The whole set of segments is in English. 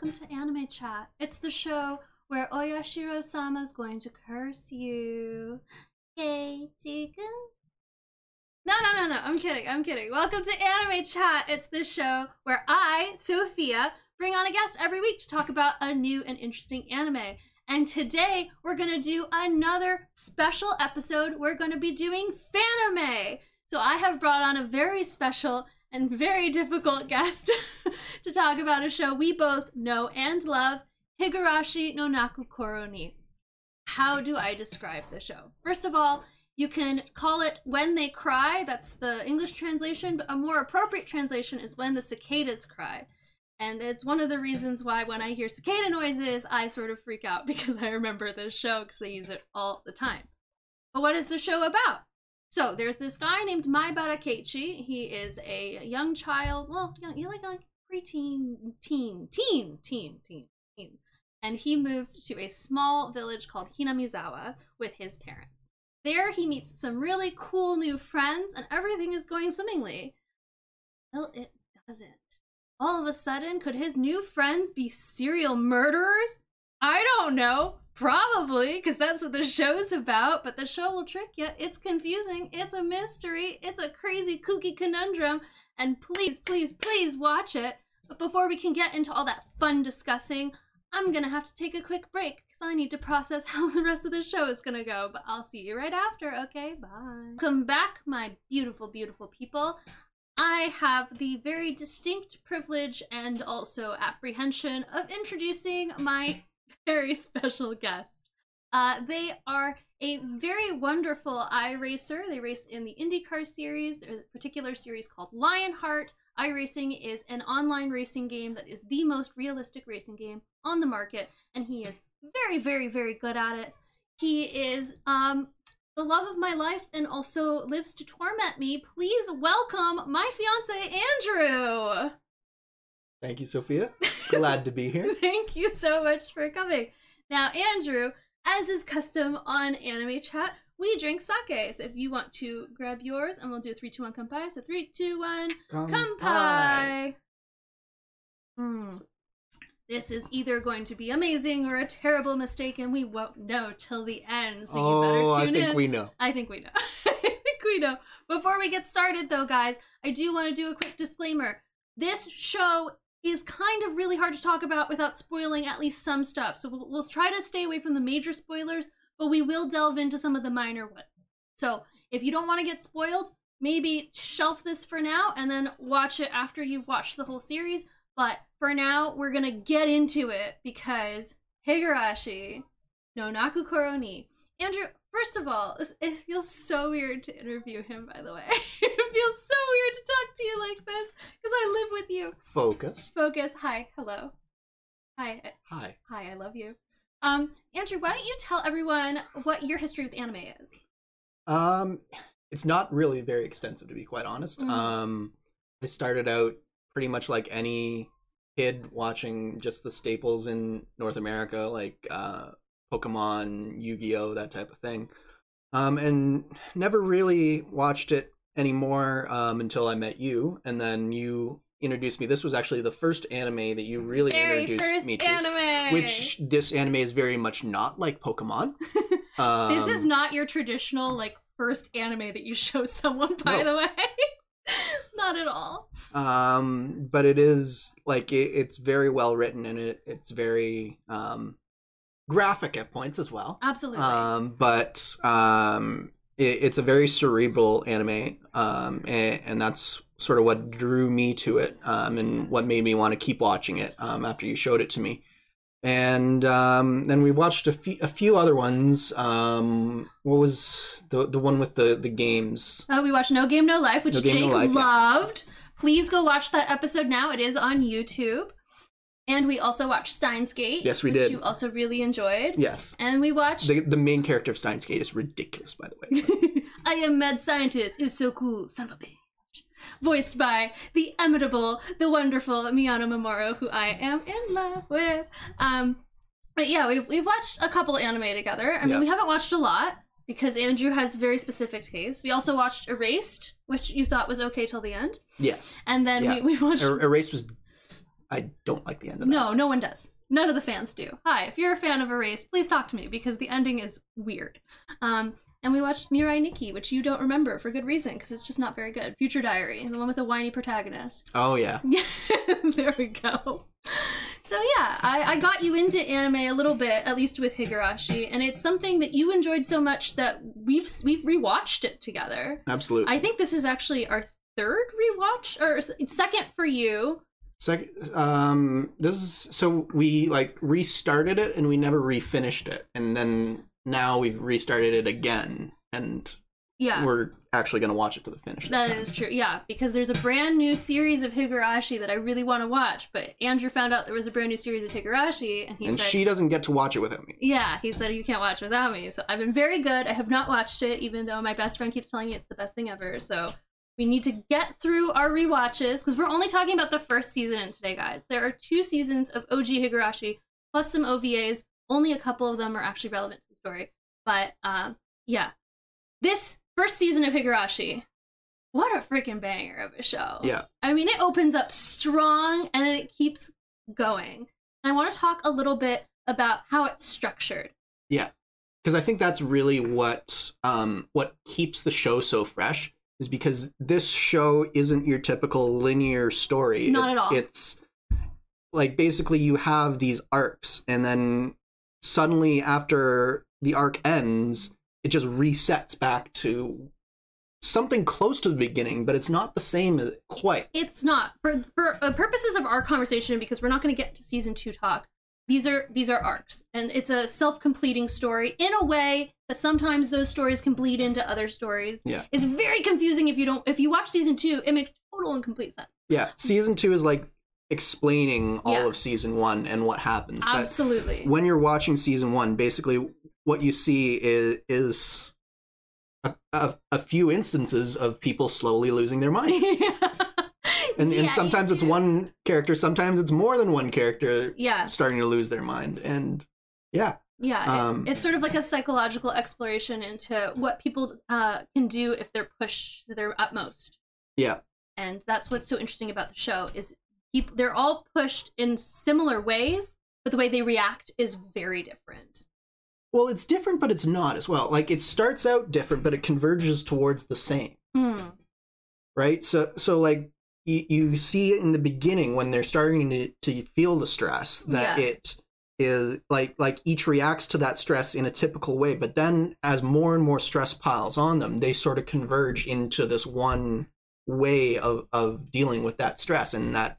welcome to Anime Chat. It's the show where Oyashiro sama is going to curse you. Hey, chicken. No, no, no, no. I'm kidding. I'm kidding. Welcome to Anime Chat. It's the show where I, Sophia, bring on a guest every week to talk about a new and interesting anime. And today we're going to do another special episode. We're going to be doing Fanime. So I have brought on a very special and very difficult guest to talk about a show we both know and love, Higurashi no Naku Koroni. How do I describe the show? First of all, you can call it When They Cry. That's the English translation, but a more appropriate translation is When the Cicadas Cry. And it's one of the reasons why when I hear cicada noises, I sort of freak out because I remember this show because they use it all the time. But what is the show about? So there's this guy named Maebara Keiichi. He is a young child, well, young, you like like preteen, teen, teen, teen, teen, teen, and he moves to a small village called Hinamizawa with his parents. There, he meets some really cool new friends, and everything is going swimmingly. Well, it doesn't. All of a sudden, could his new friends be serial murderers? I don't know. Probably, because that's what the show's about, but the show will trick you. It's confusing, it's a mystery, it's a crazy, kooky conundrum, and please, please, please watch it. But before we can get into all that fun discussing, I'm gonna have to take a quick break because I need to process how the rest of the show is gonna go. But I'll see you right after, okay? Bye. Come back, my beautiful, beautiful people. I have the very distinct privilege and also apprehension of introducing my very special guest. Uh, they are a very wonderful iRacer. They race in the IndyCar series. There's a particular series called Lionheart. iRacing is an online racing game that is the most realistic racing game on the market, and he is very, very, very good at it. He is um, the love of my life and also lives to torment me. Please welcome my fiance, Andrew. Thank you, Sophia. Glad to be here. Thank you so much for coming. Now, Andrew, as is custom on Anime Chat, we drink sake. So if you want to grab yours, and we'll do three, two, one, kanpai. So three, two, one, kanpai. Hmm. This is either going to be amazing or a terrible mistake, and we won't know till the end. So you better tune in. oh, I think in. we know. I think we know. I think we know. Before we get started, though, guys, I do want to do a quick disclaimer. This show is kind of really hard to talk about without spoiling at least some stuff. So we'll, we'll try to stay away from the major spoilers, but we will delve into some of the minor ones. So if you don't want to get spoiled, maybe shelf this for now and then watch it after you've watched the whole series. But for now, we're gonna get into it because Higurashi no Naku Koroni. Andrew, first of all, it feels so weird to interview him, by the way. it feels so weird to talk to you like this because I live with you. Focus. Focus. Hi. Hello. Hi. Hi. Hi. I love you. Um, Andrew, why don't you tell everyone what your history with anime is? Um, it's not really very extensive, to be quite honest. Mhm. Um, I started out pretty much like any kid watching just the staples in North America, like uh, Pokemon, Yu-Gi-Oh, that type of thing. Um, and never really watched it anymore um, until I met you, and then you introduced me. This was actually the first anime that you really Very introduced me to. anime. Which this anime is very much not like Pokemon. Um, this is not your traditional like first anime that you show someone. By No. the way, not at all. um but it is like it, it's very well written and it, it's very um graphic at points as well Absolutely. um but um it, it's a very cerebral anime um and, and that's sort of what drew me to it um and what made me want to keep watching it um after you showed it to me and um then we watched a few a few other ones um what was the the one with the the games Uh, we watched No Game No Life, which No Game, No Jake Life, yeah. loved. Please go watch that episode now. It is on YouTube. And we also watched Steins Gate. Yes, we which did. You also really enjoyed. yes And we watched The, the main character of Steins Gate is ridiculous, by the way. I am mad scientist is so cool, son of a bitch. Voiced by the imitable, the wonderful Miyano Mamoru, who I am in love with. Um, but yeah, we've we've watched a couple anime together. I mean, Yeah. we haven't watched a lot because Andrew has very specific taste. We also watched Erased, which you thought was okay till the end, yes. and then Yeah. we, we watched Er- Erased was I don't like the end of that. No, no one does. None of the fans do. Hi, if you're a fan of Erased, please talk to me because the ending is weird. Um, and we watched Mirai Nikki, which you don't remember for good reason because it's just not very good. Future Diary, the one with the whiny protagonist. Oh yeah. there we go. So yeah, I, I got you into anime a little bit, at least with Higurashi, and it's something that you enjoyed so much that we've we've rewatched it together. Absolutely. I think this is actually our third rewatch or second for you. Second, um, this is so we like restarted it and we never refinished it, and then now we've restarted it again, and Yeah. we're actually gonna watch it to the finish. That is true. Yeah, because there's a brand new series of Higurashi that I really want to watch, but Andrew found out there was a brand new series of Higurashi, and he and said, she doesn't get to watch it without me. "Yeah," he said, "You can't watch without me." So I've been very good. I have not watched it, even though my best friend keeps telling me it's the best thing ever. So we need to get through our rewatches because we're only talking about the first season today, guys. There are two seasons of OG Higurashi plus some OVAs. Only a couple of them are actually relevant to the story, but um, yeah, this first season of Higurashi. What a freaking banger of a show. Yeah. I mean, it opens up strong and then it keeps going. And I want to talk a little bit about how it's structured. Yeah. Because I think that's really what um, what keeps the show so fresh is because this show isn't your typical linear story. Not at all. It's like basically you have these arcs, and then suddenly after the arc ends, it just resets back to something close to the beginning, but it's not the same quite. It's not for for uh, purposes of our conversation because we're not going to get to season 2 talk. These are these are arcs and it's a self-completing story in a way that sometimes those stories can bleed into other stories. Yeah. It's very confusing if you don't if you watch season 2, it makes total and complete sense. Yeah, season two is like explaining all Yeah. of season one and what happens. But Absolutely. when you're watching season one, basically what you see is is a, a, a few instances of people slowly losing their mind. And, Yeah, and sometimes it's one character, sometimes it's more than one character Yeah. starting to lose their mind. And yeah, Yeah, it- Um, it's sort of like a psychological exploration into what people uh, can do if they're pushed to their utmost. yeah, And that's what's so interesting about the show is people they're all pushed in similar ways, but the way they react is very different. well, it's different, but it's not as well. Like it starts out different, but it converges towards the same. Hmm. right so so like you, you see in the beginning when they're starting to, to feel the stress that Yeah. it is like like each reacts to that stress in a typical way but then as more and more stress piles on them they sort of converge into this one way of of dealing with that stress and that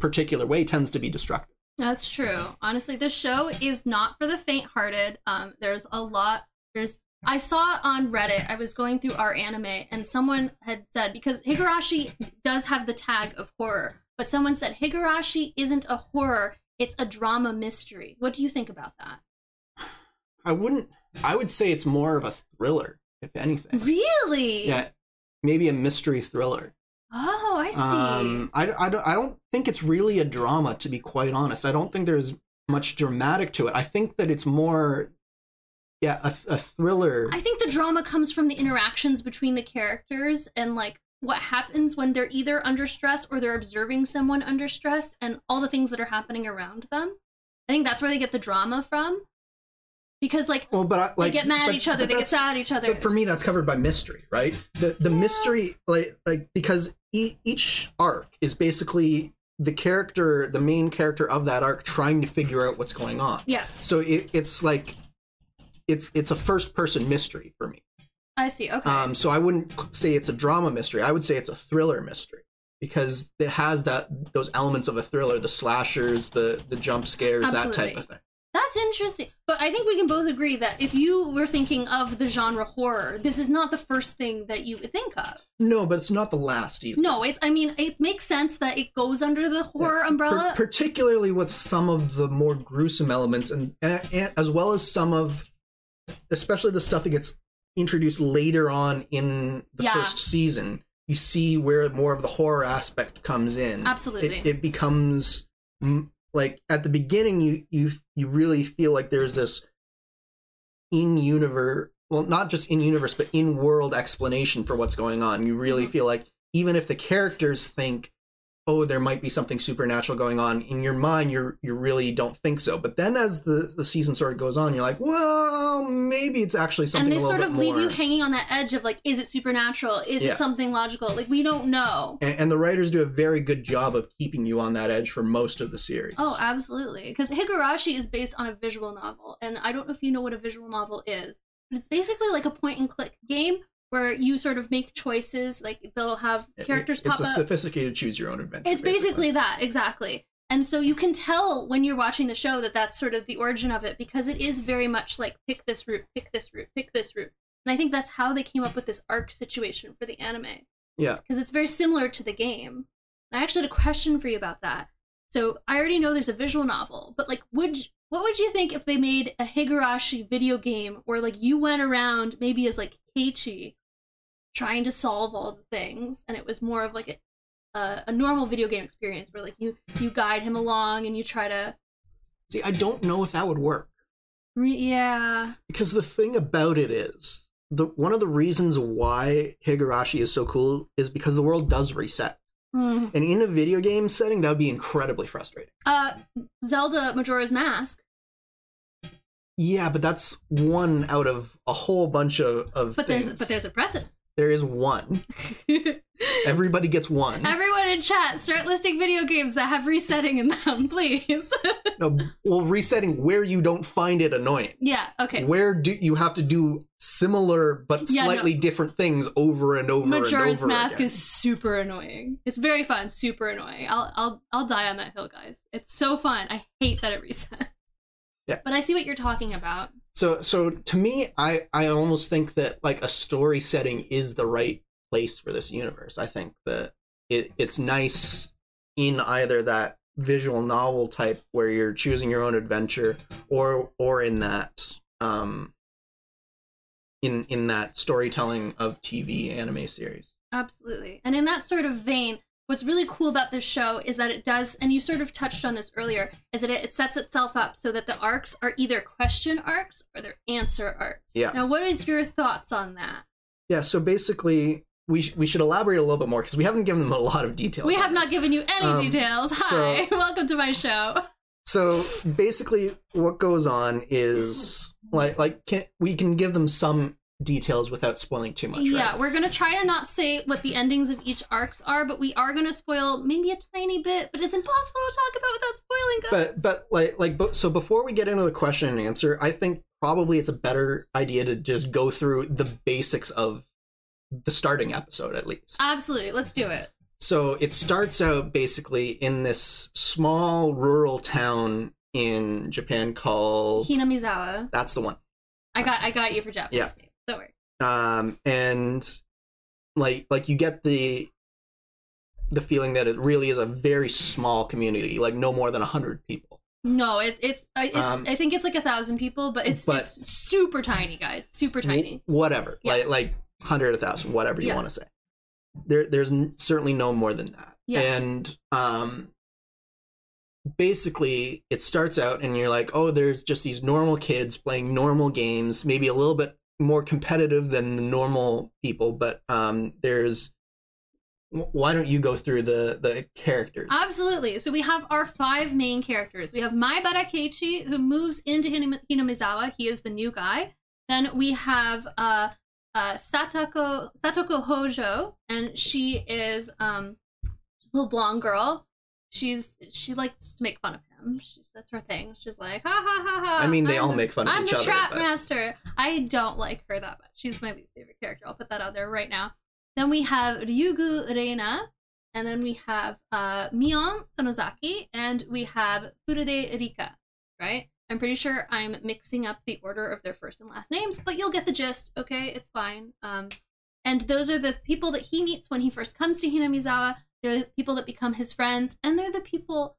particular way tends to be destructive That's true. Honestly, the show is not for the faint-hearted. Um, there's a lot. There's I saw on Reddit. I was going through our anime, and someone had said because Higurashi does have the tag of horror, but someone said Higurashi isn't a horror; it's a drama mystery. What do you think about that? i wouldn't i would say it's more of a thriller if anything Really? yeah maybe a mystery thriller Oh, I see. Um, I, I, don't, I don't think it's really a drama, to be quite honest. I don't think there's much dramatic to it. I think that it's more, yeah, a, a thriller. I think the drama comes from the interactions between the characters and like what happens when they're either under stress or they're observing someone under stress and all the things that are happening around them. I think that's where they get the drama from. Because like well, but I, like they get mad but- at each other, they get sad at each other. But for me, that's covered by mystery, right? The the Yeah. mystery, like like because e- each arc is basically the character, the main character of that arc, trying to figure out what's going on. yes. So it, it's like it's it's a first person mystery for me. I see. Okay. Um, so I wouldn't say it's a drama mystery. I would say it's a thriller mystery because it has that those elements of a thriller, the slashers, the the jump scares, that type of thing. That's interesting. But I think we can both agree that if you were thinking of the genre horror, this is not the first thing that you would think of. No, but it's not the last either. No, it's I mean, it makes sense that it goes under the horror Per- umbrella. particularly with some of the more gruesome elements, and, and, and as well as some of, especially the stuff that gets introduced later on in the Yeah. first season. You see where more of the horror aspect comes in. Absolutely. it, it becomes like at the beginning you you you really feel like there's this in universe well not just in universe but in world explanation for what's going on you really Mhm. feel like even if the characters think oh there might be something supernatural going on in your mind you're you really don't think so. But then as the the season sort of goes on you're like well maybe it's actually something and they sort of leave more you hanging on that edge of like is it supernatural? Is Yeah. it something logical? Like we don't know. And, and the writers do a very good job of keeping you on that edge for most of the series. Oh absolutely. Because higurashi is based on a visual novel and i don't know if you know what a visual novel is but it's basically like a point and click game where you sort of make choices like they'll have It- characters it's pop a up sophisticated choose your own adventure It's basically that, exactly. And so you can tell when you're watching the show that that's sort of the origin of it because it is very much like pick this route, pick this route, pick this route. And I think that's how they came up with this arc situation for the anime. Yeah. Because it's very similar to the game. And I actually had a question for you about that. So I already know there's a visual novel, but like, would what would you think if they made a Higurashi video game where like you went around maybe as like Keiichi trying to solve all the things and it was more of like a, a, a normal video game experience where like you you guide him along and you try to see i don't know if that would work. Re- yeah. Because the thing about it is the one of the reasons why higurashi is so cool is because the world does reset. Hmm. and in a video game setting that would be incredibly frustrating. Uh zelda majora's mask. Yeah but that's one out of a whole bunch of, of but things. there's but there's a precedent there is one everybody gets one everyone in chat start listing video games that have resetting in them please no well resetting where you don't find it annoying yeah okay where do you have to do similar but Yeah, no. slightly different things over and over and Majora's over Mask again. is super annoying. It's very fun, super annoying. I'll I'll I'll die on that hill, guys. It's so fun. I hate that it resets. Yeah. But I see what you're talking about. So so to me i i almost think that like a story setting is the right place for this universe i think that it, it's nice in either that visual novel type where you're choosing your own adventure or or in that um in in that storytelling of tv anime series Absolutely. And in that sort of vein, what's really cool about this show is that it does, and you sort of touched on this earlier, is that it, it sets itself up so that the arcs are either question arcs or they're answer arcs. Yeah. Now, what is your thoughts on that? yeah so basically we, sh- we should elaborate a little bit more because we haven't given them a lot of details we have not given you any Um, details. Hi, welcome to my show. So basically, what goes on is like like can, we can give them some details without spoiling too much. Yeah, right? we're gonna try to not say what the endings of each arcs are, but we are gonna spoil maybe a tiny bit. But it's impossible to talk about without spoiling, but guys. but like like but, so before we get into the question and answer, I think probably it's a better idea to just go through the basics of the starting episode at least. Absolutely, let's do it. So it starts out basically in this small rural town in Japan called Hinamizawa. that's the one. I got I got you for Japanese Yeah. Don't worry. um and like like you get the the feeling that it really is a very small community like no more than a 100 people No, it's it's I- it's Um, I think it's like a thousand people, but it's but- it's super tiny, guys. Super tiny. Whatever Yeah. like like 100 a thousand whatever you Yeah. want to say there there's certainly no more than that Yeah. and um basically it starts out and you're like oh there's just these normal kids playing normal games maybe a little bit more competitive than the normal people but um there's why don't you go through the the characters Absolutely. So we have our five main characters. We have Maebara Keiichi, who moves into Hinamizawa. He is the new guy. Then we have uh, uh, Satoko Satoko Hojo, and she is um, a little blonde girl. She's she likes to make fun of him. She, that's her thing. She's like ha ha ha ha. I mean, they I'm all the- make fun of I'm each the trap but- master. I don't like her that much. She's my least favorite character. I'll put that out there right now. Then we have Ryugu Reina, and then we have uh, Mion Sonozaki, and we have Furude Rika, right? I'm pretty sure I'm mixing up the order of their first and last names, but you'll get the gist, okay? It's fine. Um, and those are the people that he meets when he first comes to Hinamizawa. They're the people that become his friends, and they're the people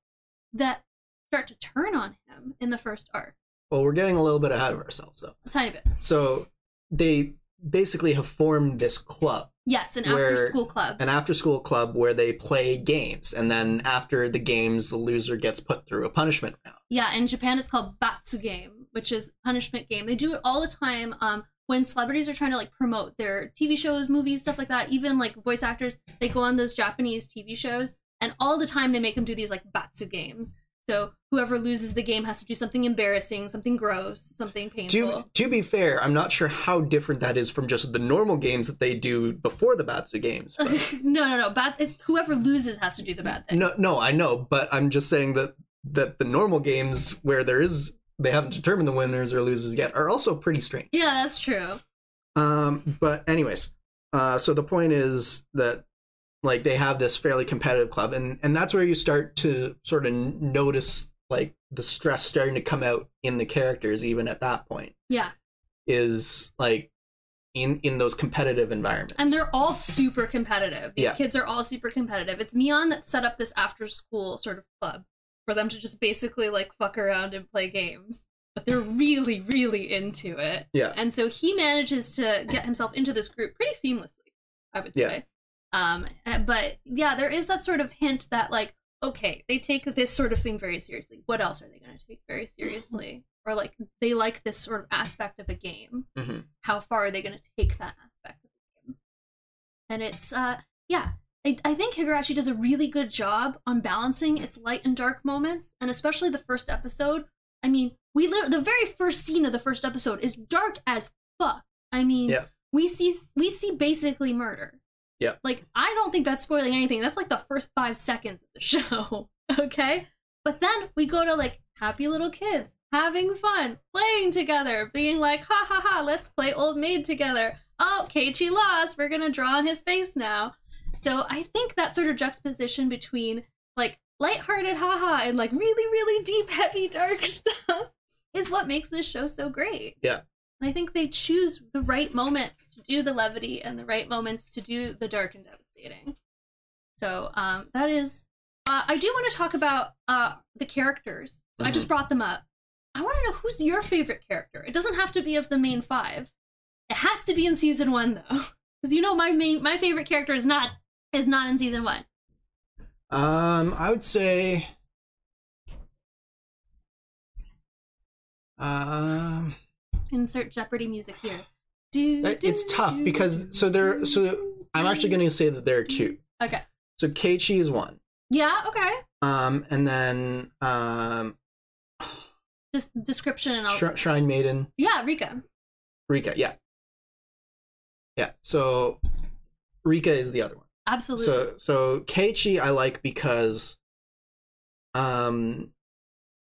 that start to turn on him in the first arc. well we're getting a little bit ahead of ourselves though A tiny bit. so they basically have formed this club Yes, an after school club. an after school club where they play games and then after the games the loser gets put through a punishment round Yeah, in Japan it's called Batsu game, which is punishment game. They do it all the time. Um, when celebrities are trying to like promote their TV shows, movies, stuff like that. Even like voice actors, they go on those Japanese TV shows and all the time they make them do these like batsu games. So whoever loses the game has to do something embarrassing, something gross, something painful. To, to be fair, I'm not sure how different that is from just the normal games that they do before the Batsu games. but- no, no, no. Bats. It, whoever loses has to do the bad thing. no, no, I know, but I'm just saying that that the normal games where there is they haven't determined the winners or losers yet are also pretty strange. Yeah, that's true. Um, but anyways, uh, so the point is that like they have this fairly competitive club, and and that's where you start to sort of notice like the stress starting to come out in the characters, even at that point. Yeah, Is like in in those competitive environments, and they're all super competitive. These Yeah. kids are all super competitive. It's Mion that set up this after school sort of club for them to just basically like fuck around and play games. But they're really, really into it. Yeah. And so he manages to get himself into this group pretty seamlessly, I would Yeah. say. Um, but yeah, there is that sort of hint that like, okay, they take this sort of thing very seriously. What else are they going to take very seriously? Or like they like this sort of aspect of a game. Mhm. How far are they going to take that aspect of the game? And it's uh, yeah, I, I think Higurashi does a really good job on balancing its light and dark moments, and especially the first episode. I mean, we the very first scene of the first episode is dark as fuck. I mean, Yeah. we see we see basically murder. Yeah. Like I don't think that's spoiling anything. That's like the first five seconds of the show. okay. But then we go to like happy little kids having fun, playing together, being like, ha ha ha, let's play old maid together. Oh, Keiichi lost. We're gonna draw on his face now. So I think that sort of juxtaposition between like lighthearted haha and like really, really deep, heavy, dark stuff is what makes this show so great. Yeah. And I think they choose the right moments to do the levity and the right moments to do the dark and devastating. So um, that is. Uh, I do want to talk about uh, the characters. So I just brought them up. I want to know who's your favorite character. It doesn't have to be of the main five. It has to be in season one though, because you know my main my favorite character is not is not in season one. Um, I would say. Um, Insert Jeopardy music here. Do, that- it's do, tough do, because so there. So I'm actually going to say that there are two. Okay. So Keiichi is one. Yeah. Okay. Um, and then um, Just description and I'll. Shrine Maiden, Yeah, Rika. Rika. Yeah, yeah. So Rika is the other one. Absolutely. So so Keiichi I like because um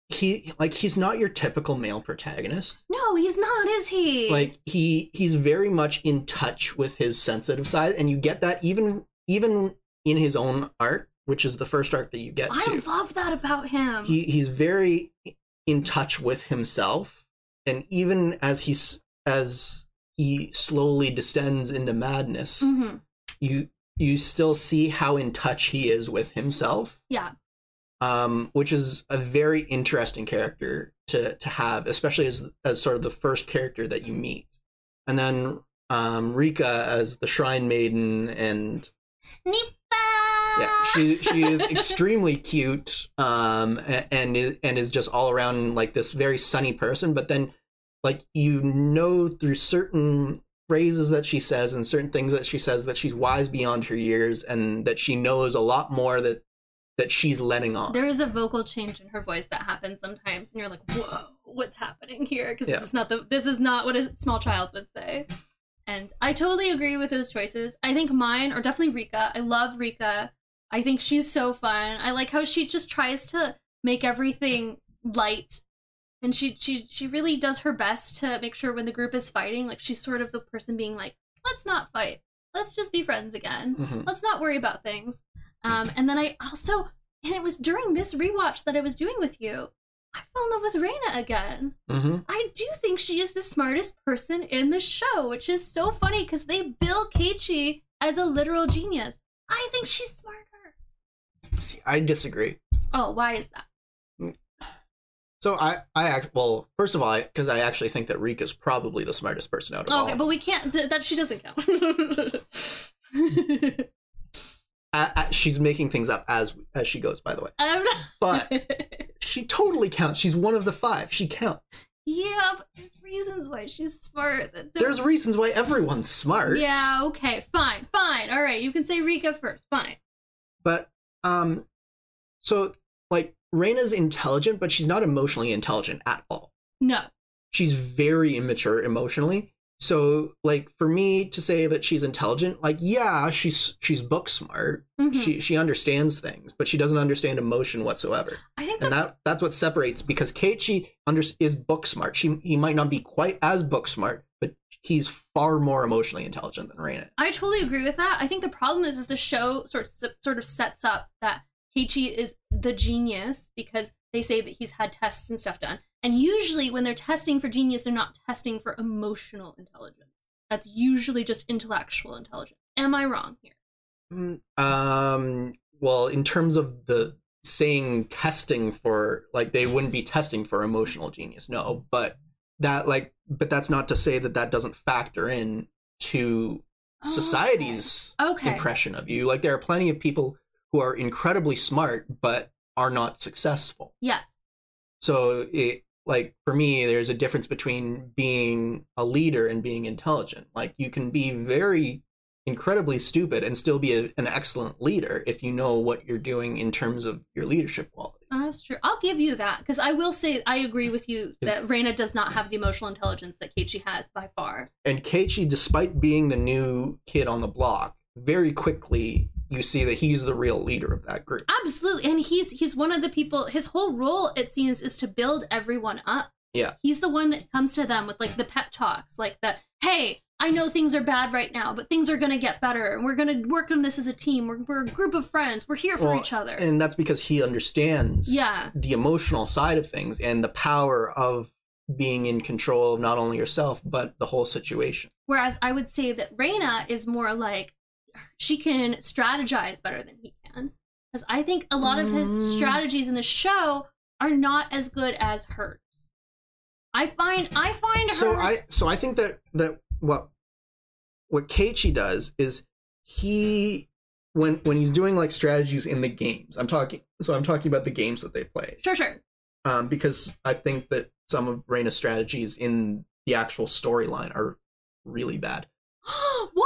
he like he's not your typical male protagonist. no, he's not, is he? Like he he's very much in touch with his sensitive side and you get that even even in his own art, which is the first art that you get I to. love that about him. He he's very in touch with himself and even as he's as he slowly descends into madness, hmm you you still see how in touch he is with himself. Yeah. um which is a very interesting character to to have especially as as sort of the first character that you meet. And then um rika as the shrine maiden and Nipa. yeah she she is extremely cute um and is, and is just all around like this very sunny person. But then like you know through certain phrases that she says and certain things that she says that she's wise beyond her years and that she knows a lot more that that she's letting on There is a vocal change in her voice that happens sometimes, and you're like, "Whoa, what's happening here?" Because Yeah. this is not the this is not what a small child would say. And I totally agree with those choices. I think mine are definitely Rika. I love Rika. I think she's so fun. I like how she just tries to make everything light, and she she she really does her best to make sure when the group is fighting, like she's sort of the person being like, "Let's not fight. Let's just be friends again." Mhm. let's not worry about things. Um, and then I also, and it was during this rewatch that I was doing with you, I fell in love with Raina again. Mhm. I do think she is the smartest person in the show, which is so funny because they bill Keiichi as a literal genius. I think she's smarter. See, I disagree. Oh, why is that? So I, I act well. First of all, because I, actually think that Rika's probably the smartest person out of all. Okay, but we can't. Th- that she doesn't count. She's making things up as as she goes. By the way, I'm not. but she totally counts. She's one of the five. She counts. yeah, but there's reasons why she's smart. don't- There's reasons why everyone's smart. Yeah, okay, fine, fine. All right, you can say Rika first. Fine. But Um, so like Reina's intelligent, but she's not emotionally intelligent at all. No. She's very immature emotionally. So like for me to say that she's intelligent, like yeah, she's she's book smart. Mhm. She she understands things, but she doesn't understand emotion whatsoever. I think And that that's what separates because Keiichi under, is book smart. She he might not be quite as book smart, but he's far more emotionally intelligent than Reina. I totally agree with that. I think the problem is, is the show sort of, sort of sets up that Keiichi is the genius because they say that he's had tests and stuff done. And usually, when they're testing for genius, they're not testing for emotional intelligence. That's usually just intellectual intelligence. Am I wrong here? Mm, Um. Well, in terms of the saying testing for like they wouldn't be testing for emotional genius, no. But that like, but that's not to say that that doesn't factor in to Oh, society's Okay. impression of you. Like there are plenty of people who are incredibly smart but are not successful. Yes. So it like for me there's a difference between being a leader and being intelligent. Like you can be very incredibly stupid and still be a, an excellent leader if you know what you're doing in terms of your leadership qualities. Oh, that's true. I'll give you that because I will say I agree with you that Reina does not have the emotional intelligence that Keiichi has by far. And Keiichi, despite being the new kid on the block, very quickly you see that he's the real leader of that group. Absolutely. And he's he's one of the people his whole role it seems is to build everyone up. Yeah. He's the one that comes to them with like the pep talks, like the hey, I know things are bad right now, but things are gonna get better and we're gonna work on this as a team. We're we're a group of friends. We're here for Well, each other. And that's because he understands Yeah. the emotional side of things and the power of being in control of not only yourself but the whole situation. Whereas I would say that Reina is more like she can strategize better than he can. Because I think a lot of his Mm. strategies in the show are not as good as hers. I find I find hers So I so I think that that what what Keiichi does is he when when he's doing like strategies in the games. I'm talking so I'm talking about the games that they play. Sure, sure. Um because I think that some of Reina's strategies in the actual storyline are really bad. what?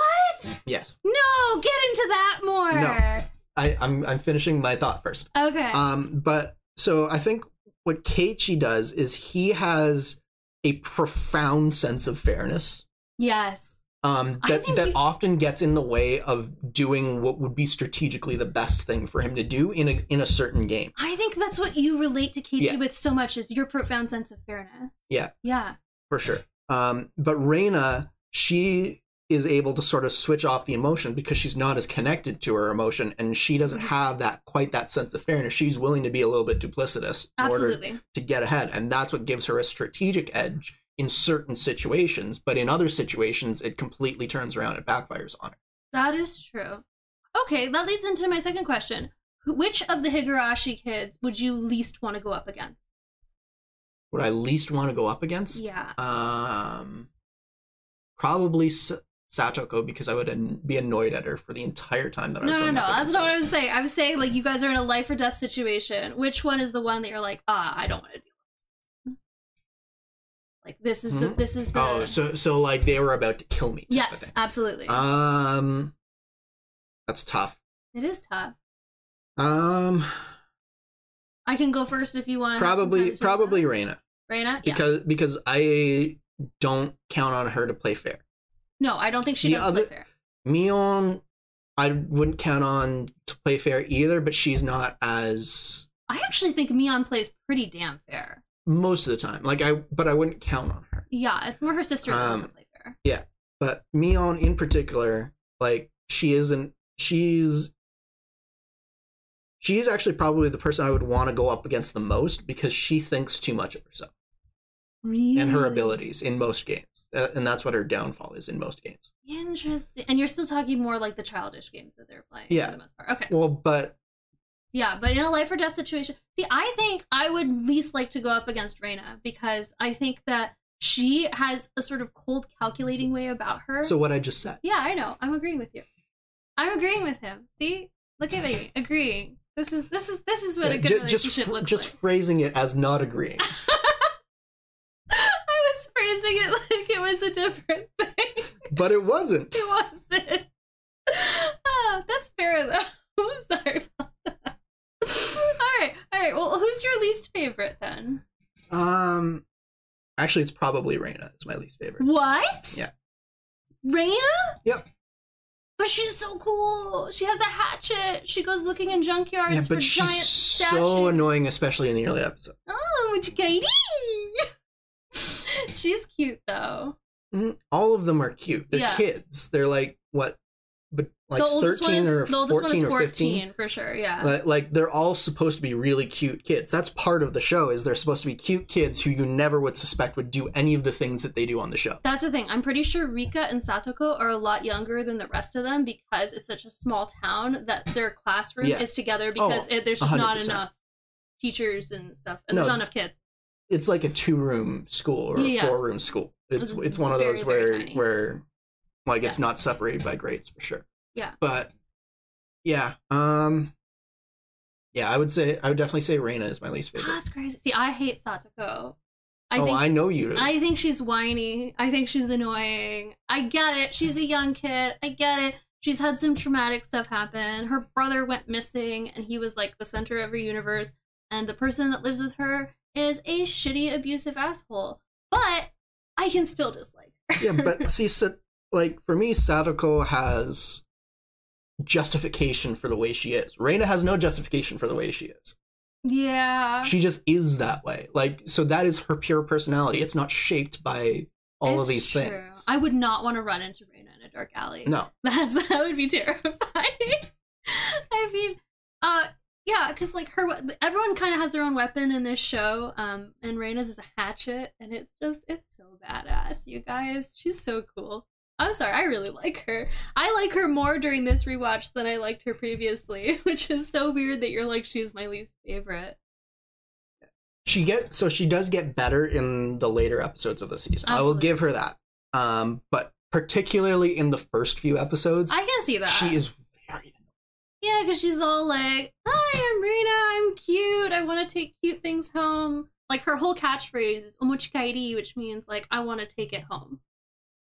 Yes. No, get into that more. No. I, I'm I'm finishing my thought first. Okay. Um, but so I think what Keiichi does is he has a profound sense of fairness. yes. Um, that that you- often gets in the way of doing what would be strategically the best thing for him to do in a in a certain game. I think that's what you relate to Keiichi Yeah. with so much is your profound sense of fairness. Yeah. Yeah. for sure. Um, but Reina, she is able to sort of switch off the emotion because she's not as connected to her emotion, and she doesn't Mm-hmm. have that quite that sense of fairness. She's willing to be a little bit duplicitous in order to get ahead, and that's what gives her a strategic edge in certain situations. But in other situations, it completely turns around and backfires on her. That is true. Okay, that leads into my second question. Which of the Higurashi kids would you least want to go up against? Would I least want to go up against? Yeah. Um, probably Satoko because I would an- be annoyed at her for the entire time that I was no, no. up That's not what I was saying. I was saying like you guys are in a life or death situation. Which one is the one that you're like, ah, I don't want to deal with? Like this is the Hmm? this is the Oh, so so like they were about to kill me. yes, absolutely. Um, that's tough. it is tough. Um, I can go first if you want. probably probably Reina Reina. Yeah. because because I don't count on her to play fair. No, I don't think she the does play other- fair. Mion, I wouldn't count on to play fair either, but she's not as I actually think Mion plays pretty damn fair. most of the time. Like I, but I wouldn't count on her. Yeah, it's more her sister Um, doesn't play fair. Yeah, but Mion in particular, like she isn't. She's she's actually probably the person I would want to go up against the most because she thinks too much of herself Really? and her abilities in most games, Uh, and that's what her downfall is in most games. Interesting. And you're still talking more like the childish games that they're playing Yeah. for the most part. Okay. Well, but Yeah, but in a life or death situation, see, I think I would least like to go up against Reina because I think that she has a sort of cold, calculating way about her. so what I just said. yeah, I know. I'm agreeing with you. I'm agreeing with him. See, look at me agreeing. This is this is this is what a good just relationship fr- looks just like. phrasing it as not agreeing. I was phrasing it like it was a different thing. but it wasn't. It wasn't. Ah, that's fair though. I'm sorry about that. right. Well, who's your least favorite then? Um, actually, it's probably Reina. It's my least favorite. What? Yeah. Raina? Yep. But she's so cool. She has a hatchet. She goes looking in junkyards yeah, for but giant she's statues. so annoying, especially in the early episodes. Oh, it's Katie. she's cute though. Mm, All of them are cute. They're Yeah. kids. They're like what, but like the oldest one thirteen is or the oldest one is fourteen or 14 fifteen. for sure. Yeah. Like, like they're all supposed to be really cute kids. That's part of the show. Is they're supposed to be cute kids who you never would suspect would do any of the things that they do on the show. That's the thing. I'm pretty sure Rika and Satoko are a lot younger than the rest of them because it's such a small town that their classroom Yeah. is together because Oh, it, there's just not 100%. enough teachers and stuff, and No. there's not enough kids. It's like a two room school or Yeah. a four room school. It's It's it's one of very, those where tiny. where like it's not separated by grades for sure. Yeah. But yeah, um yeah, I would say I would definitely say Reina is my least favorite. That's crazy. See, I hate Satoko. I oh, think I know you. I think she's whiny. I think she's annoying. I get it. She's a young kid. I get it. She's had some traumatic stuff happen. Her brother went missing and he was like the center of her universe. And the person that lives with her is a shitty, abusive asshole. But I can still dislike her. yeah, but see, Sa- like for me, Satoko has justification for the way she is. Reina has no justification for the way she is. yeah. She just is that way. Like, so that is her pure personality. It's not shaped by all of these true. things. I would not want to run into Reina in a dark alley. No, That's that would be terrifying. I mean, uh, yeah, because like her, everyone kind of has their own weapon in this show. Um, and Reina's is a hatchet, and it's just it's so badass, you guys. She's so cool. I'm sorry, I really like her. I like her more during this rewatch than I liked her previously, which is so weird that you're like she's my least favorite. she get so she does get better in the later episodes of the season. I will give her that. Um, but particularly in the first few episodes, I can see that she is Yeah, because she's all like, "Hi, I'm Rena. I'm cute. I want to take cute things home." Like her whole catchphrase is "omochikaeri," which means like "I want to take it home,"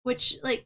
which like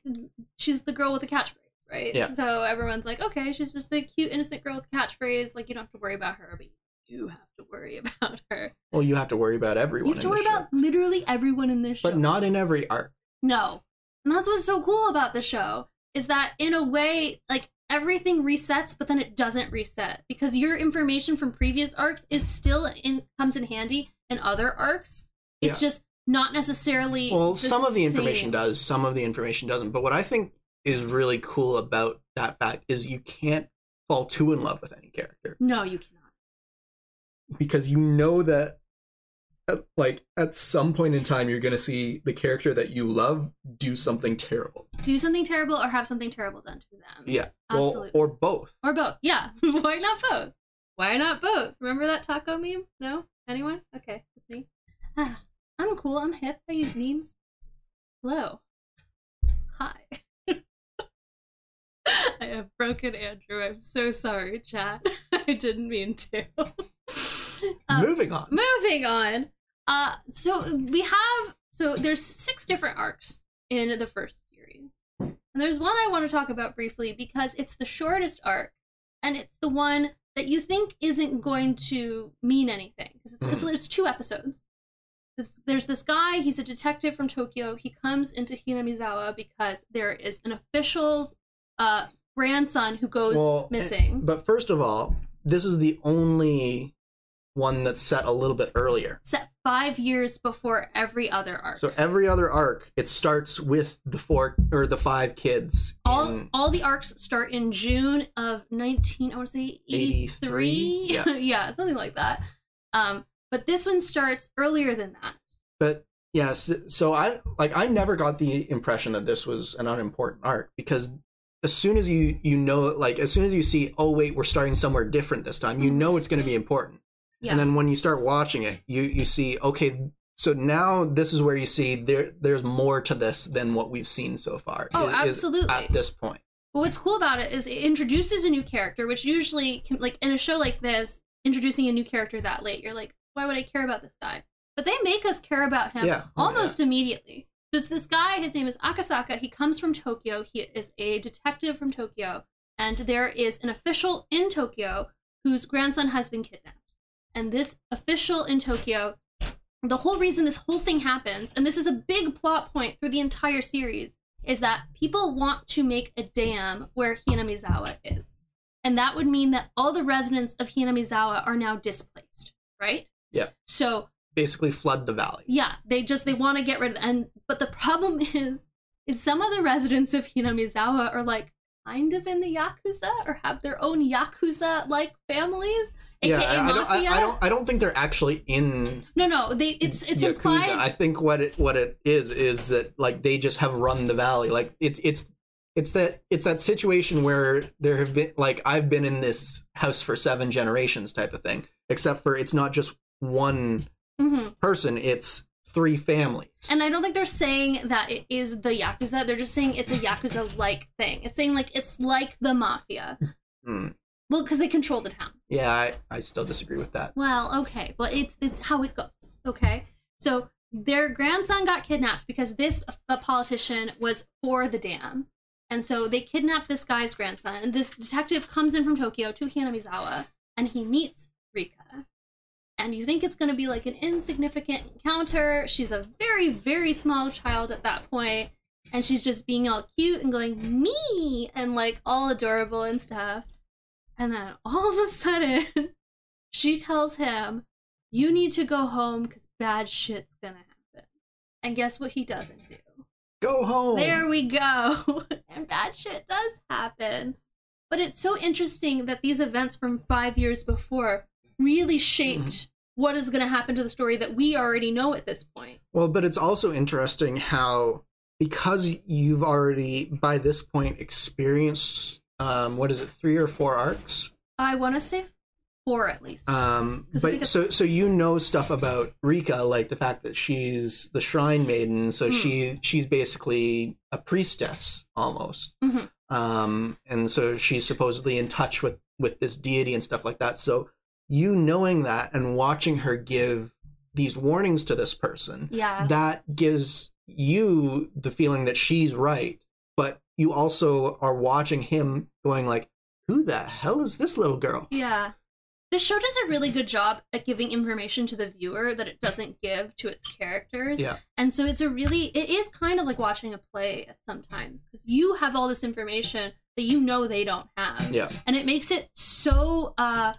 she's the girl with the catchphrase, right? Yeah. So everyone's like, "Okay, she's just the cute, innocent girl with the catchphrase. Like you don't have to worry about her, but you do have to worry about her. well. You have to worry about everyone. You have to worry about literally everyone in this show, but not in every arc. no. And that's what's so cool about the show is that in a way, like everything resets, but then it doesn't reset because your information from previous arcs is still in comes in handy in other arcs. It's Yeah. just not necessarily. Well, some of the information same. does, some of the information doesn't. But what I think is really cool about that fact is you can't fall too in love with any character No, you cannot. because you know that at, like at some point in time you're going to see the character that you love do something terrible. Do something terrible or have something terrible done to them. Yeah. Well, Absolutely. or both. Or both. Yeah. Why not both? Why not both? Remember that taco meme? No? Anyone? Okay, just me. Ah, I'm cool. I'm hip. I use memes. Hello. Hi. I have broken Andrew. I'm so sorry, chat. I didn't mean to. Uh, Moving on. moving on. Uh, so we have so there's six different arcs in the first series, and there's one I want to talk about briefly because it's the shortest arc, and it's the one that you think isn't going to mean anything because it's, it's, it's two episodes. This, there's this guy. He's a detective from Tokyo. He comes into Hinamizawa because there is an official's uh, grandson who goes Well, missing. But first of all, this is the only one that's set a little bit earlier. set five years before every other arc. So every other arc, it starts with the four or the five kids. all in- all the arcs start in June of 19 I want to say 83 83? Yeah. yeah something like that um but this one starts earlier than that but yes, so I like I never got the impression that this was an unimportant arc because as soon as you you know like as soon as you see oh wait we're starting somewhere different this time you know it's going to be important yeah. and then when you start watching it you you see okay so now this is where you see there there's more to this than what we've seen so far. Oh, absolutely. at this point. But what's cool about it is it introduces a new character which usually can, like in a show like this introducing a new character that late you're like why would I care about this guy? But they make us care about him Yeah. Oh, almost immediately. So it's this guy his name is Akasaka. He comes from Tokyo. He is a detective from Tokyo. And there is an official in Tokyo whose grandson has been kidnapped And this official in Tokyo, the whole reason this whole thing happens, and this is a big plot point through the entire series, is that people want to make a dam where Hinamizawa is. And that would mean that all the residents of Hinamizawa are now displaced, right? Yeah. So Basically, flood the valley. yeah, they just they want to get rid of and but the problem is is some of the residents of Hinamizawa are like kind of in the yakuza or have their own yakuza like families, aka yeah, I, I don't. mafia. I, I don't. I don't think they're actually in no, no, they it's it's Yakuza. implied. I think what it what it is is that like they just have run the valley. Like it's it's it's that it's that situation where there have been like I've been in this house for seven generations type of thing. Except for it's not just one Mhm. person; it's three families. And I don't think they're saying that it is the yakuza. They're just saying it's a yakuza like thing. It's saying like it's like the mafia. Hmm. Well, because they control the town. yeah, I, I still disagree with that. Well, okay, but it's it's how it goes. Okay, so their grandson got kidnapped because this a politician was for the dam, and so they kidnapped this guy's grandson. And this detective comes in from Tokyo to Hinamizawa, and he meets Rika. And you think it's going to be like an insignificant encounter. She's a very, very small child at that point, and she's just being all cute and going me and like all adorable and stuff. And then all of a sudden, she tells him, You need to go home because bad shit's gonna happen. And guess what he doesn't do? Go home. There we go. and bad shit does happen. But it's so interesting that these events from five years before really shaped what is going to happen to the story that we already know at this point. Well, but it's also interesting how because you've already by this point experienced um what is it three or four arcs I want to say four at least. um 'Cause I think but so so you know stuff about Rika like the fact that she's the shrine maiden so Mm. she she's basically a priestess almost Mhm. um and so she's supposedly in touch with with this deity and stuff like that so you knowing that and watching her give these warnings to this person yeah. that gives you the feeling that she's right but you also are watching him going like who the hell is this little girl Yeah. The show does a really good job at giving information to the viewer that it doesn't give to its characters. Yeah. And so it's a really it is kind of like watching a play at sometimes because you have all this information that you know they don't have. yeah And it makes it so uh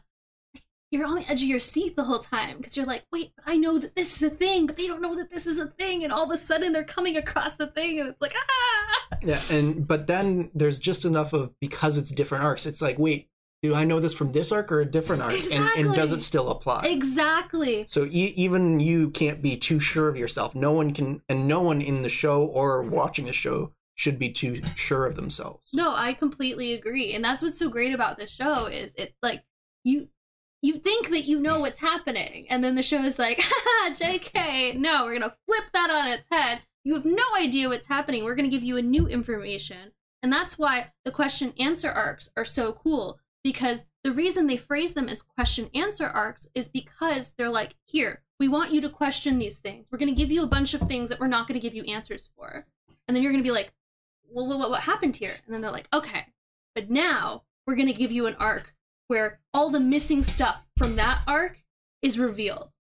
you're on the edge of your seat the whole time because you're like, wait, I know that this is a thing, but they don't know that this is a thing, and all of a sudden they're coming across the thing, and it's like, ah, yeah and but then there's just enough of because it's different arcs it's like wait do i know this from this arc or a different arc? And, and does it still apply? Exactly. so e- even you can't be too sure of yourself. No one can and no one in the show or watching the show should be too sure of themselves. No, I completely agree. And that's what's so great about this show is it like you you think that you know what's happening and then the show is like, haha, JK, no, we're to flip that on its head. You have no idea what's happening. We're to give you a new information. And that's why the question answer arcs are so cool because the reason they phrase them as question answer arcs is because they're like, here, we want you to question these things. We're going to give you a bunch of things that we're not going to give you answers for. And then you're going to be like, well, what, what happened here? And then they're like, okay, but now we're going to give you an arc where all the missing stuff from that arc is revealed.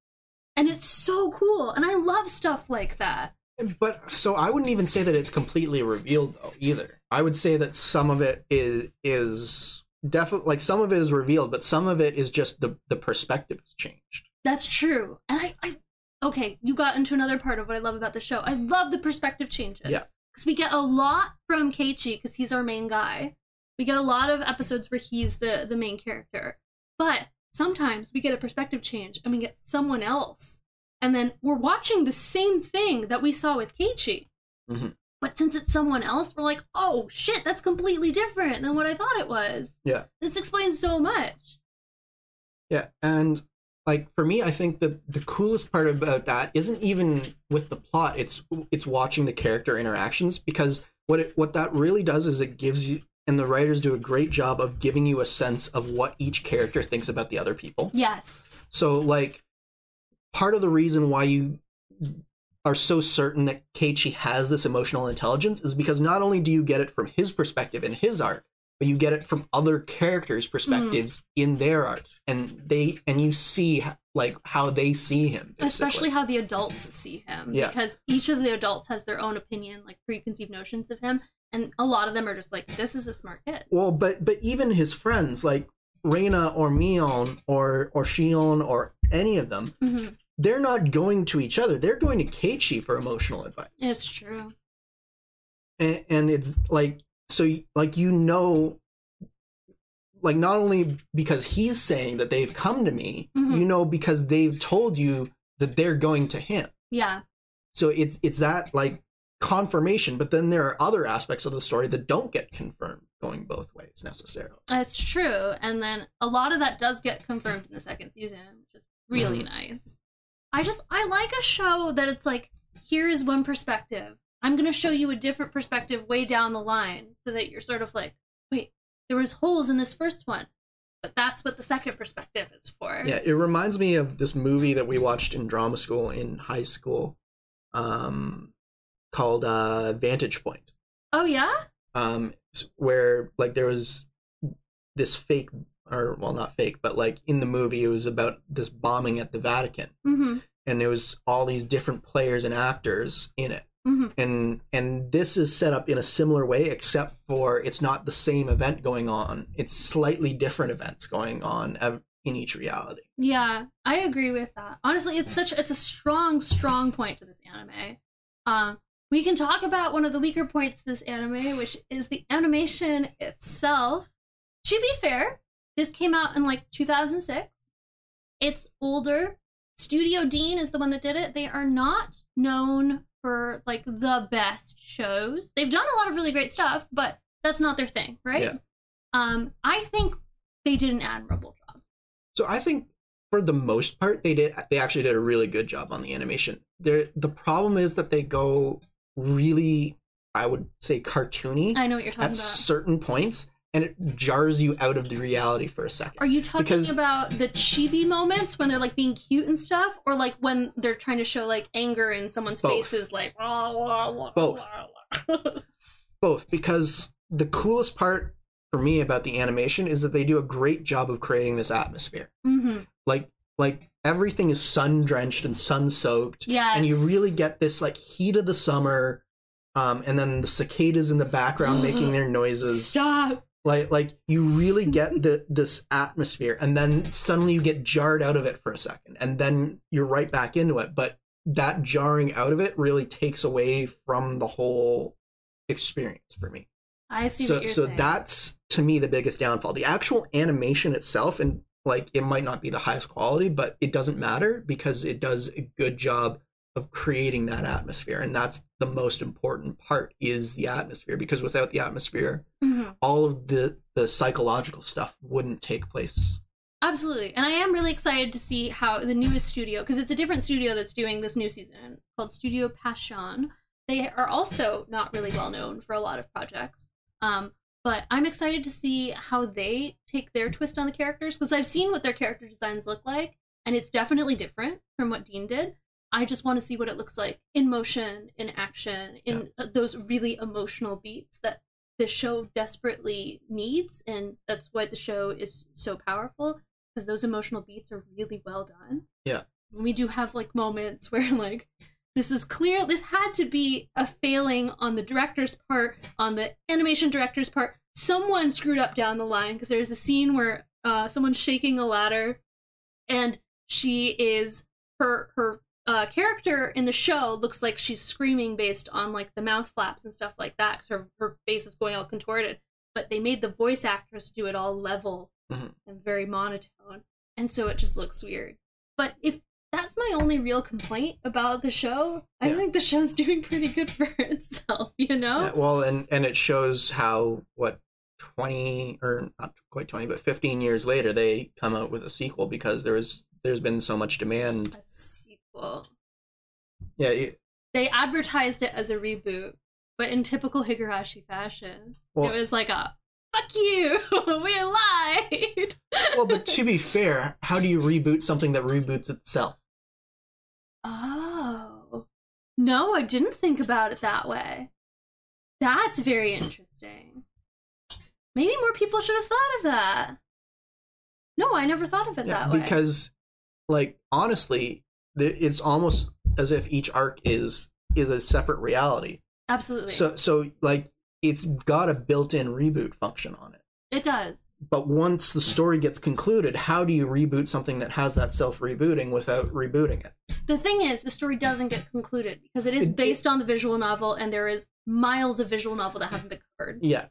And it's so cool. And I love stuff like that. But so I wouldn't even say that it's completely revealed though either. I would say that some of it is is definitely like some of it is revealed, but some of it is just the the perspective has changed. That's true. And I, I okay, you got into another part of what I love about the show. I love the perspective changes. Yeah. Because we get a lot from Keiichi, because he's our main guy. We get a lot of episodes where he's the, the main character. But sometimes we get a perspective change and we get someone else. And then we're watching the same thing that we saw with Keiichi. Mhm. But since it's someone else, we're like, oh shit, that's completely different than what I thought it was. Yeah. This explains so much. Yeah, and like for me, I think that the coolest part about that isn't even with the plot. It's it's watching the character interactions because what it what that really does is it gives you and the writers do a great job of giving you a sense of what each character thinks about the other people. Yes. So like part of the reason why you are so certain that Keiichi has this emotional intelligence is because not only do you get it from his perspective in his art, but you get it from other characters' mm. perspectives in their art, and they and you see like how they see him basically. especially how the adults see him Yeah. because each of the adults has their own opinion like preconceived notions of him and a lot of them are just like this is a smart kid. Well but but even his friends like Reina or Mion or or Shion or any of them hmm they're not going to each other. They're going to Keiichi for emotional advice. It's true. And, and it's like so like you know like not only because he's saying that they've come to me Mhm. you know because they've told you that they're going to him. Yeah. So it's it's that like confirmation but then there are other aspects of the story that don't get confirmed going both ways necessarily That's true. And then a lot of that does get confirmed in the second season, which is really Mhm. nice. I just I like a show that it's like, here is one perspective. I'm gonna show you a different perspective way down the line so that you're sort of like, wait, there was holes in this first one. But that's what the second perspective is for. yeah it reminds me of this movie that we watched in drama school in high school um called uh vantage point Oh yeah? um where like there was this fake or well not fake but like in the movie it was about this bombing at the vatican Mm-hmm. and there was all these different players and actors in it Mm-hmm. and and this is set up in a similar way except for it's not the same event going on it's slightly different events going on ev- in each reality Yeah, I agree with that. Honestly, it's such it's a strong, strong point to this anime. Um, we can talk about one of the weaker points to this anime, which is the animation itself. To be fair, this came out in like 2006. It's older. Studio Dean is the one that did it. They are not known for like the best shows. They've done a lot of really great stuff, but that's not their thing, right? Yeah. Um, I think they did an admirable job. so i think for the most part they did they actually did a really good job on the animation there the problem is that they go really i would say cartoony I know what you're talking about at about. certain points and it jars you out of the reality for a second Are you talking Because- about the chibi moments when they're like being cute and stuff, or like when they're trying to show like anger in someone's Both. faces, like "Wah, wah, wah, Both. wah, wah." both because the coolest part for me about the animation is that they do a great job of creating this atmosphere Mhm. like like everything is sun drenched and sun soaked Yes. and you really get this like heat of the summer um and then the cicadas in the background making their noises Stop. like like you really get the this atmosphere and then suddenly you get jarred out of it for a second and then you're right back into it but that jarring out of it really takes away from the whole experience for me I see so what you're so saying. that's to me the biggest downfall the actual animation itself and like it might not be the highest quality but it doesn't matter because it does a good job of creating that atmosphere and that's the most important part is the atmosphere because without the atmosphere Mhm. all of the the psychological stuff wouldn't take place Absolutely. And I am really excited to see how the newest studio, because it's a different studio that's doing this new season called Studio Passion. They are also not really well known for a lot of projects. Um, but I'm excited to see how they take their twist on the characters because I've seen what their character designs look like, and it's definitely different from what Dean did. I just want to see what it looks like in motion, in action, in uh those really emotional beats that the show desperately needs, and that's why the show is so powerful because those emotional beats are really well done. Yeah. And we do have like moments where like this is clear this had to be a failing on the director's part, on the animation director's part. Someone screwed up down the line because there's a scene where uh someone's shaking a ladder and she is her her uh, character in the show looks like she's screaming based on like the mouth flaps and stuff like that because her, her face is going all contorted but they made the voice actress do it all level Mhm. and very monotone and so it just looks weird but if that's my only real complaint about the show. I Yeah. think the show's doing pretty good for itself you know? Yeah, well and and it shows how what 20 or not quite 20 but 15 years later they come out with a sequel because there was there's been so much demand. A sequel. Yeah it, they advertised it as a reboot but in typical higurashi fashion. Well, it was like a fuck you we lied. Well but to be fair how do you reboot something that reboots itself oh no i didn't think about it that way that's very interesting maybe more people should have thought of that no i never thought of it yeah that way because like honestly, it's almost as if each arc is is a separate reality. Absolutely. So so like it's got a built-in reboot function on it. it does. But once the story gets concluded, how do you reboot something that has that self-rebooting without rebooting it? The thing is, the story doesn't get concluded because it is It- based on the visual novel, and there is miles of visual novel that haven't been covered. Yeah.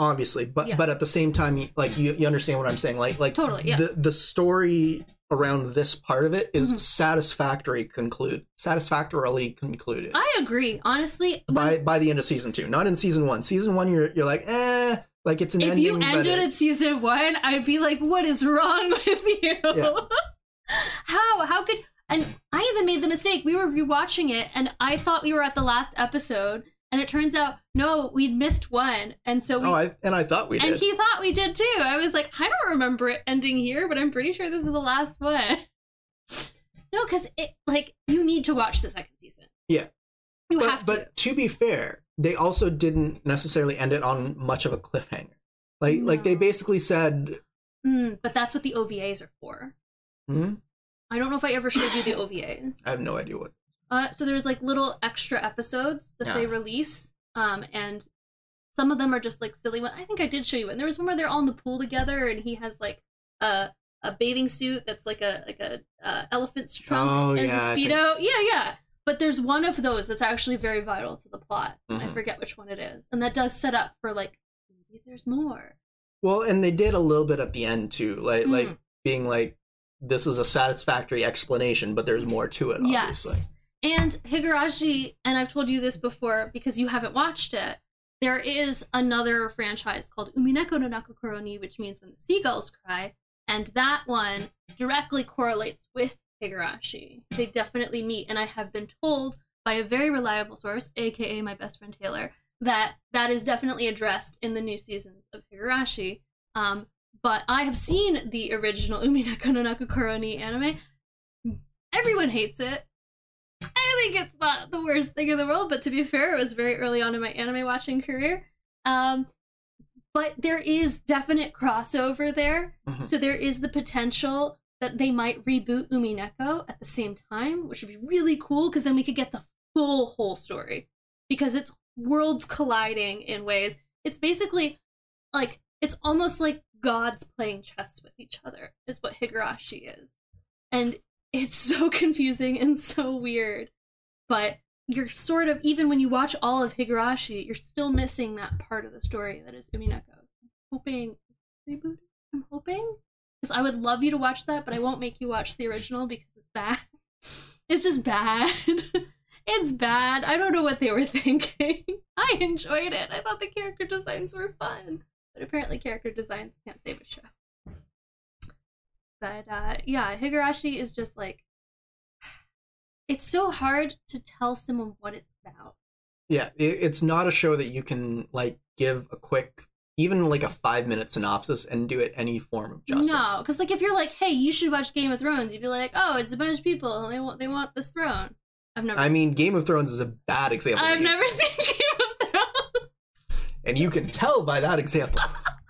Obviously, but Yeah. but at the same time, like you, you understand what I'm saying. Like like Totally, yeah. the the story around this part of it is Mhm. satisfactory conclude satisfactorily concluded I agree, honestly. when- by by the end of season two. Not in season one. Season one, you're you're like eh, like it's an if ending. you ended it- at season one, I'd be like, "What is wrong with you? Yeah. How? How could?" And I even made the mistake. We were rewatching it, and I thought we were at the last episode, and it turns out no, we'd missed one, and so we. oh, I, and I thought we and he thought we did too. I was like, I don't remember it ending here, but I'm pretty sure this is the last one. No, because it like you need to watch the second season. Yeah. you but, have to. but to be fair, they also didn't necessarily end it on much of a cliffhanger. Like like they basically said, Mm, but that's what the OVAs are for. hmm? I don't know if I ever showed you the OVAs. I have no idea what. Uh, so there's like little extra episodes that they release, um, and some of them are just like silly. One I think I did show you one. There was one where they're all in the pool together, and he has like a a bathing suit that's like a like a uh, elephant's trunk Oh, as yeah, a think- speedo. Yeah, yeah. But there's one of those that's actually very vital to the plot. and I forget which one it is, and that does set up for like maybe there's more. Well, and they did a little bit at the end too, like Mm. like being like, this is a satisfactory explanation, but there's more to it. Obviously. Yes. And Higurashi, and I've told you this before because you haven't watched it, there is another franchise called Umineko no Naku Koro ni, which means when the seagulls cry, and that one directly correlates with Higurashi. They definitely meet, and I have been told by a very reliable source, aka my best friend Taylor, that that is definitely addressed in the new seasons of Higurashi. Um, but I have seen the original Umineko no Naku Koro ni anime. Everyone hates it. I think it's not the worst thing in the world, but to be fair, it was very early on in my anime watching career. Um, but there is definite crossover there. Mhm. So there is the potential that they might reboot Umineko at the same time, which would be really cool because then we could get the full whole story. Because it's worlds colliding in ways. It's basically like it's almost like gods playing chess with each other, is what Higurashi is. And it's so confusing and so weird. But you're sort of even when you watch all of Higurashi, you're still missing that part of the story that is Umineko. Hoping reboot. I'm hoping because I would love you to watch that, but I won't make you watch the original because it's bad. It's just bad. it's bad. I don't know what they were thinking. I enjoyed it. I thought the character designs were fun, but apparently character designs can't save a show. But uh, yeah, Higurashi is just like it's so hard to tell someone what it's about. Yeah, it's not a show that you can like give a quick, even like a five minute synopsis and do it any form of justice. No, because like if you're like, hey, you should watch Game of Thrones, you'd be like, oh, it's a bunch of people and they want they want this throne. I've never. I mean, Game of Thrones is a bad example. I've never seen Game of Thrones. and you can tell by that example.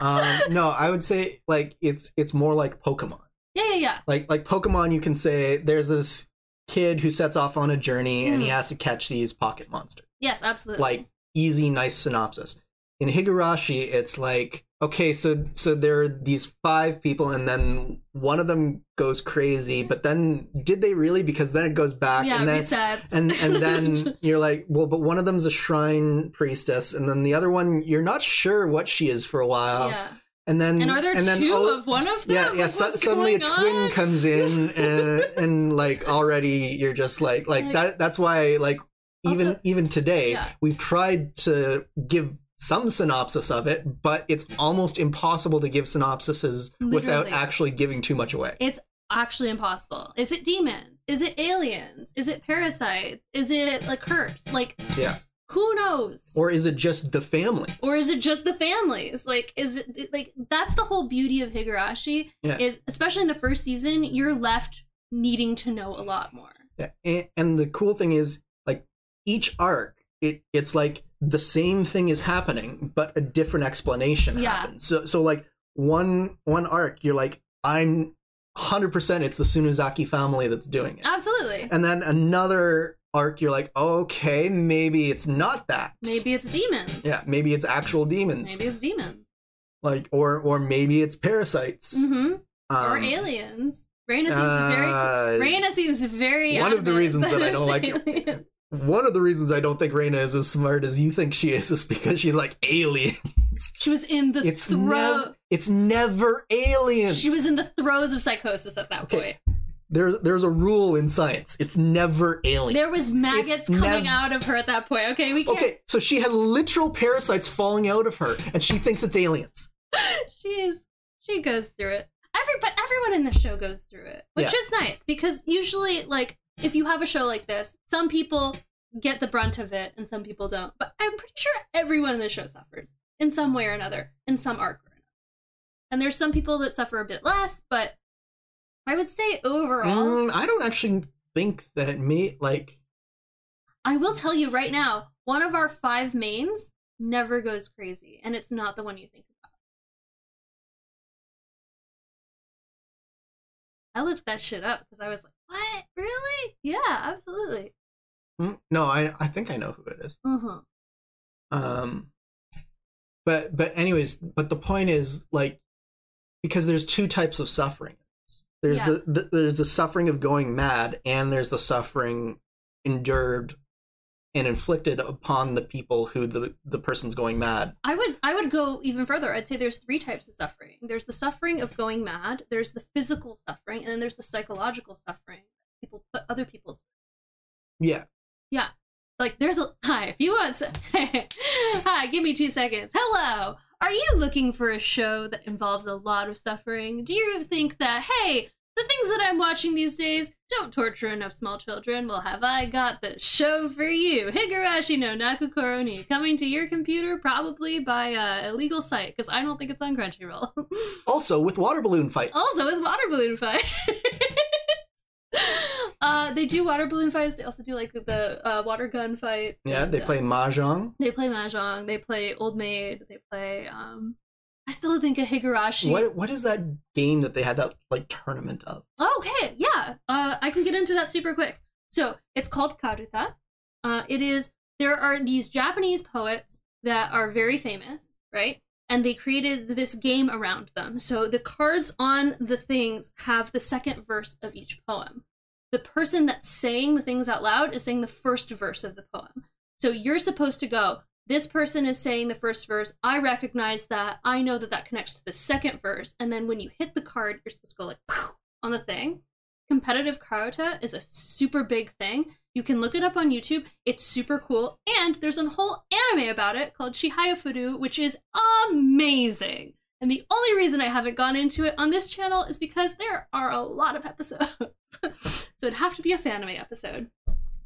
um, no, I would say like it's it's more like Pokemon. Yeah, yeah, yeah. Like like Pokemon, you can say there's this kid who sets off on a journey and he Mhm. has to catch these pocket monsters. Yes, absolutely. like easy nice synopsis in higurashi it's like okay so so there are these five people and then one of them goes crazy but then did they really because then it goes back yeah, and then resets. and and then you're like well but one of them's a shrine priestess and then the other one you're not sure what she is for a while yeah. and then And are there and then two oh, of one of them? yeah, yeah. Like, su- suddenly a twin on? comes in, and, and like already you're just like, like Like- that. That's why, like, even Also- even today, Yeah. we've tried to give some synopsis of it, but it's almost impossible to give synopsises without actually giving too much away. It's actually impossible. Is it demons? Is it aliens? Is it parasites? Is it like curse? Like Yeah. who knows? Or is it just the family? or is it just the families like is it like that's the whole beauty of higurashi Yeah. is especially in the first season you're left needing to know a lot more Yeah, and, and the cool thing is, like, each arc, it it's like the same thing is happening, but a different explanation Yeah. happens. So, so like one one arc, you're like, I'm 100% it's the Sonozaki family that's doing it. Absolutely. And then another arc, you're like, okay, maybe it's not that. Maybe it's demons. Yeah, maybe it's actual demons. Maybe it's demons. Like, or or maybe it's parasites. Mm-hmm. or Um, aliens. Reina seems uh, very. Reina seems very. one of the reasons that I don't like- alien. One of the reasons I don't think Reina is as smart as you think she is is because she's like alien. She was in the It's throes. never it's never aliens. She was in the throes of psychosis at that Okay. point. there's there's a rule in science. It's never aliens. There was maggots It's coming nev- out of her at that point. Okay, we can't. Okay, so she has literal parasites falling out of her, and she thinks it's aliens. she is. She goes through it. Every but everyone in the show goes through it, which Yeah. is nice because usually, like, if you have a show like this, some people get the brunt of it and some people don't. But I'm pretty sure everyone in the show suffers in some way or another, in some arc or another. And there's some people that suffer a bit less, but I would say overall, Mm, I don't actually think that me like I will tell you right now, one of our five mains never goes crazy, and it's not the one you think about. I looked that shit up because I was like, "What? Really? Yeah, absolutely." mm, no, I I think I know who it is. Mm-hmm. Um, but but anyways, but the point is like because there's two types of suffering. There's Yeah. the, the there's the suffering of going mad, and there's the suffering endured and inflicted upon the people who the the person's going mad. I would I would go even further. I'd say there's three types of suffering. There's the suffering of going mad. There's the physical suffering, and then there's the psychological suffering people put other people through. Yeah, Yeah. Like there's a hi, if you want Hi, give me two seconds. Hello. Are you looking for a show that involves a lot of suffering? Do you think that, hey, the things that I'm watching these days don't torture enough small children? Well, have I got the show for you? Higurashi no Naku Koro ni, coming to your computer probably by a illegal site, because I don't think it's on Crunchyroll. also with water balloon fights. Also with water balloon fights. uh, they do water balloon fights. They also do like the uh, water gun fights. yeah, and, they uh, play mahjong. They play mahjong. They play old maid. They play. Um, I still think of Higurashi. What what is that game that they had that like tournament of? Oh, okay, yeah. Uh, I can get into that super quick. So it's called Karuta. Uh, it is there are these Japanese poets that are very famous, right? And they created this game around them. So the cards on the things have the second verse of each poem. The person that's saying the things out loud is saying the first verse of the poem. So you're supposed to go, this person is saying the first verse. I recognize that. I know that that connects to the second verse. And then when you hit the card, you're supposed to go like on the thing. Competitive Karuta is a super big thing. You can look it up on YouTube. It's super cool. And there's a whole anime about it called Shihaya which is amazing. And the only reason I haven't gone into it on this channel is because there are a lot of episodes. so it'd have to be a fanime episode.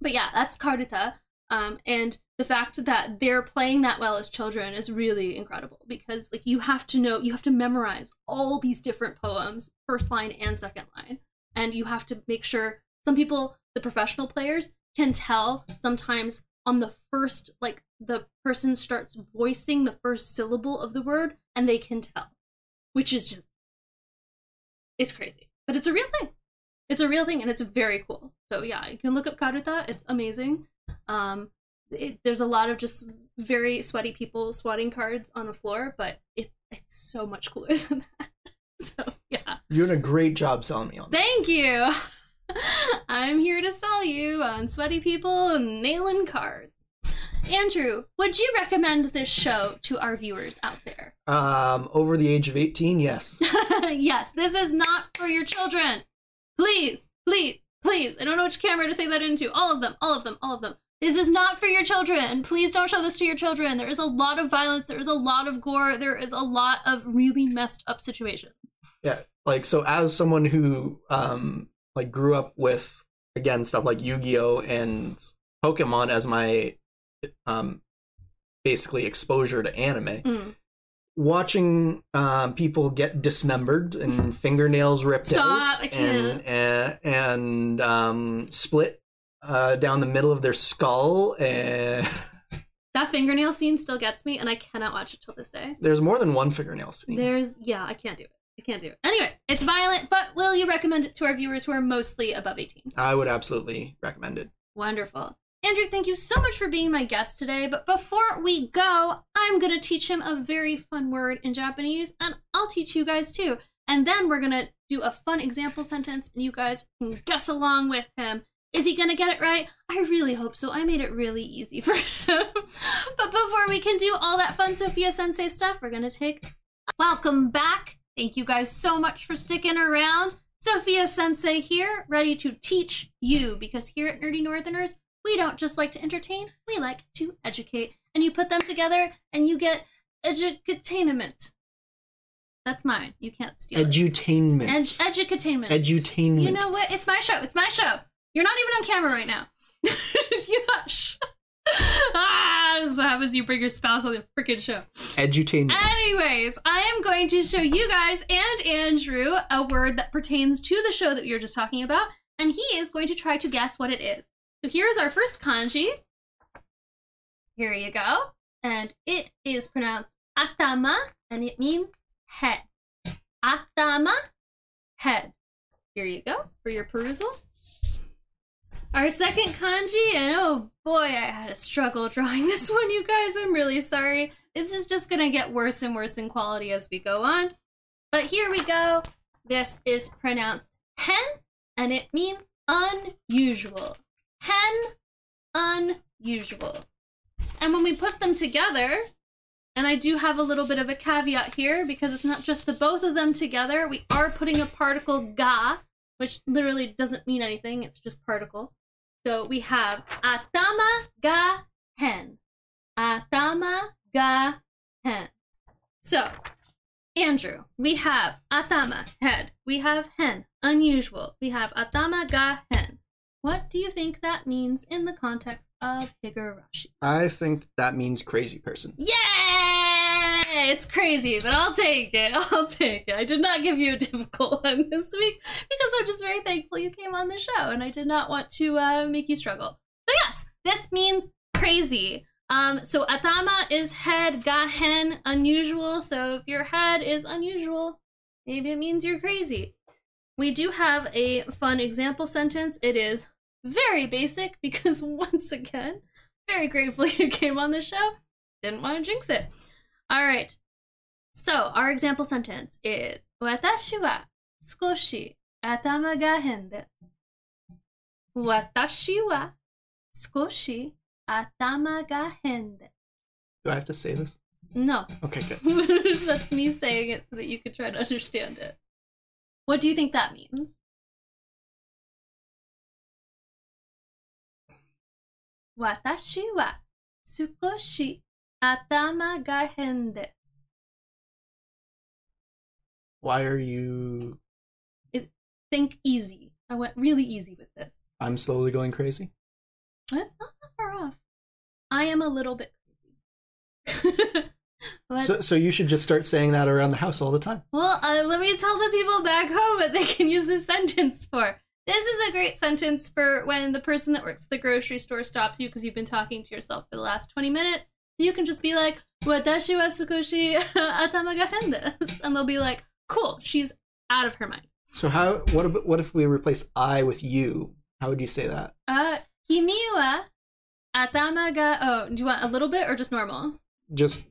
But yeah, that's Karuta. Um, and the fact that they're playing that well as children is really incredible because like you have to know you have to memorize all these different poems first line and second line. And you have to make sure some people the professional players can tell sometimes on the first like the person starts voicing the first syllable of the word and they can tell which is just it's crazy. But it's a real thing. It's a real thing and it's very cool. So yeah you can look up karuta it's amazing um it, there's a lot of just very sweaty people swatting cards on the floor but it, it's so much cooler than that so yeah You're doing a great job selling me on this. Thank you. I'm here to sell you on sweaty people nailing cards. Andrew, would you recommend this show to our viewers out there? Um, over the age of 18, yes. yes, this is not for your children. Please, please, please. I don't know which camera to say that into. All of them, all of them, all of them. This is not for your children. Please don't show this to your children. There is a lot of violence. There is a lot of gore. There is a lot of really messed up situations. Yeah, like so as someone who um like grew up with again stuff like Yu-Gi-Oh and Pokemon as my um basically exposure to anime. Mm. Watching um people get dismembered and fingernails ripped Stop, out and and, and um split uh down the middle of their skull and That fingernail scene still gets me, and I cannot watch it till this day. there's more than one fingernail scene. There's, yeah, I can't do it. I can't do it. Anyway, it's violent, but will you recommend it to our viewers who are mostly above 18? I would absolutely recommend it. Wonderful. Andrew, thank you so much for being my guest today. But before we go, I'm going to teach him a very fun word in Japanese, and I'll teach you guys too. And then we're going to do a fun example sentence, and you guys can guess along with him. Is he to get it right? I really hope so. I made it really easy for him. but before we can do all that fun Sofia Sensei stuff, we're to take. Welcome back. Thank you guys so much for sticking around. Sofia Sensei here, ready to teach you, because here at Nerdy Northerners, we don't just like to entertain, we like to educate. And you put them together and you get edutainment. That's mine. You can't steal it. Edutainment. Ed- edutainment. Edutainment. You know what? It's my show. It's my show. You're not even on camera right now. you hush. ah, this is what happens. You bring your spouse on the freaking show. Edutainment. Anyways, I am going to show you guys and Andrew a word that pertains to the show that we were just talking about, and he is going to try to guess what it is. So here's our first kanji. Here you go. And it is pronounced atama, and it means head. Atama, head. Here you go for your perusal. Our second kanji, and oh boy, I had a struggle drawing this one, you guys. I'm really sorry. This is just gonna get worse and worse in quality as we go on. But here we go. This is pronounced hen, and it means unusual. Hen, unusual. And when we put them together, and I do have a little bit of a caveat here because it's not just the both of them together. We are putting a particle ga, which literally doesn't mean anything. It's just particle. So we have atama ga hen. Atama ga hen. So, Andrew, we have atama, head. We have hen, unusual. We have atama ga hen. What do you think that means in the context of Higurashi? I think that means crazy person. Yay! It's crazy, but I'll take it. I'll take it. I did not give you a difficult one this week because I'm just very thankful you came on the show and I did not want to uh, make you struggle. So, yes, this means crazy. Um, so, atama is head, gahen, unusual. So, if your head is unusual, maybe it means you're crazy. We do have a fun example sentence. It is very basic because, once again, very grateful you came on the show. Didn't want to jinx it. All right. So, our example sentence is 私は少し頭が変です。私は少し頭が変です。 Do I have to say this? No. Okay, good. That's me saying it so that you could try to understand it. What do you think that means? Watashi wa sukoshi atama ga hen desu. Why are you. Think easy. I went really easy with this. I'm slowly going crazy? That's not that far off. I am a little bit crazy. but, So, so you should just start saying that around the house all the time. well, uh, let me tell the people back home what they can use this sentence for. This is a great sentence for when the person that works at the grocery store stops you because you've been talking to yourself for the last 20 minutes. You can just be like, Watashi wa sukoshi atama ga hen desu," And they'll be like, cool, she's out of her mind. So how? What? ab- What if we replace I with you? How would you say that? Uh, kimi wa atama ga. Oh, do you want a little bit or just normal? Just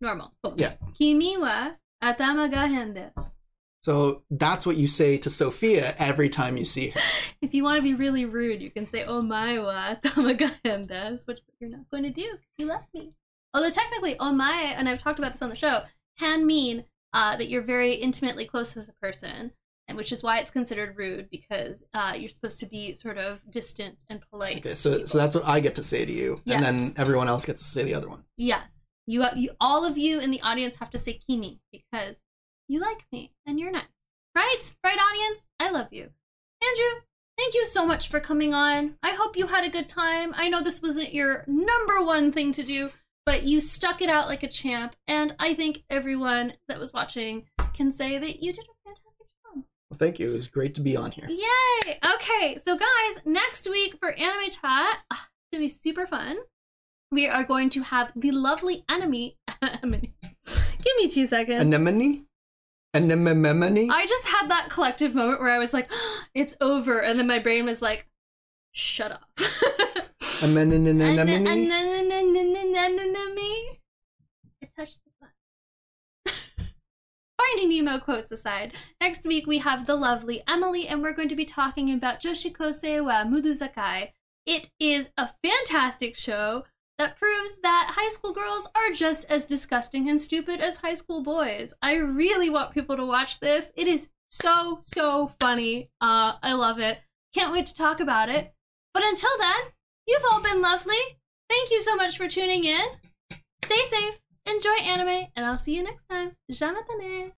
Normal. Cool. yeah. Kimi wa atama ga hen desu. So that's what you say to Sofia every time you see her. If you want to be really rude, you can say "Oh my wa atama ga hen which you're not going to do because you left me. Although technically, "Oh my," and I've talked about this on the show, can mean uh, that you're very intimately close with a person, and which is why it's considered rude because uh, you're supposed to be sort of distant and polite. Okay, so people. so that's what I get to say to you, Yes. and then everyone else gets to say the other one. Yes. You, you all of you in the audience have to say Kimi because you like me and you're nice. Right? Right audience? I love you. Andrew, thank you so much for coming on. I hope you had a good time. I know this wasn't your number one thing to do, but you stuck it out like a champ and I think everyone that was watching can say that you did a fantastic job. Well, thank you. It was great to be on here. Yay! Okay, so guys, next week for Anime Chat, ah, it's gonna be super fun. We are going to have the lovely enemy. Give me two seconds. Anemone? Anemone? I just had that collective moment where I was like, it's over. And then my brain was like, shut up. Anemone? Me. I touched the button. Finding Nemo quotes aside, next week we have the lovely Emily, and we're going to be talking about Joshikose wa Mudazukai. It is a fantastic show that proves that high school girls are just as disgusting and stupid as high school boys. I really want people to watch this. It is so, so funny. Uh, I love it. Can't wait to talk about it. But until then, you've all been lovely. Thank you so much for tuning in. Stay safe, enjoy anime, and I'll see you next time. Jamatane!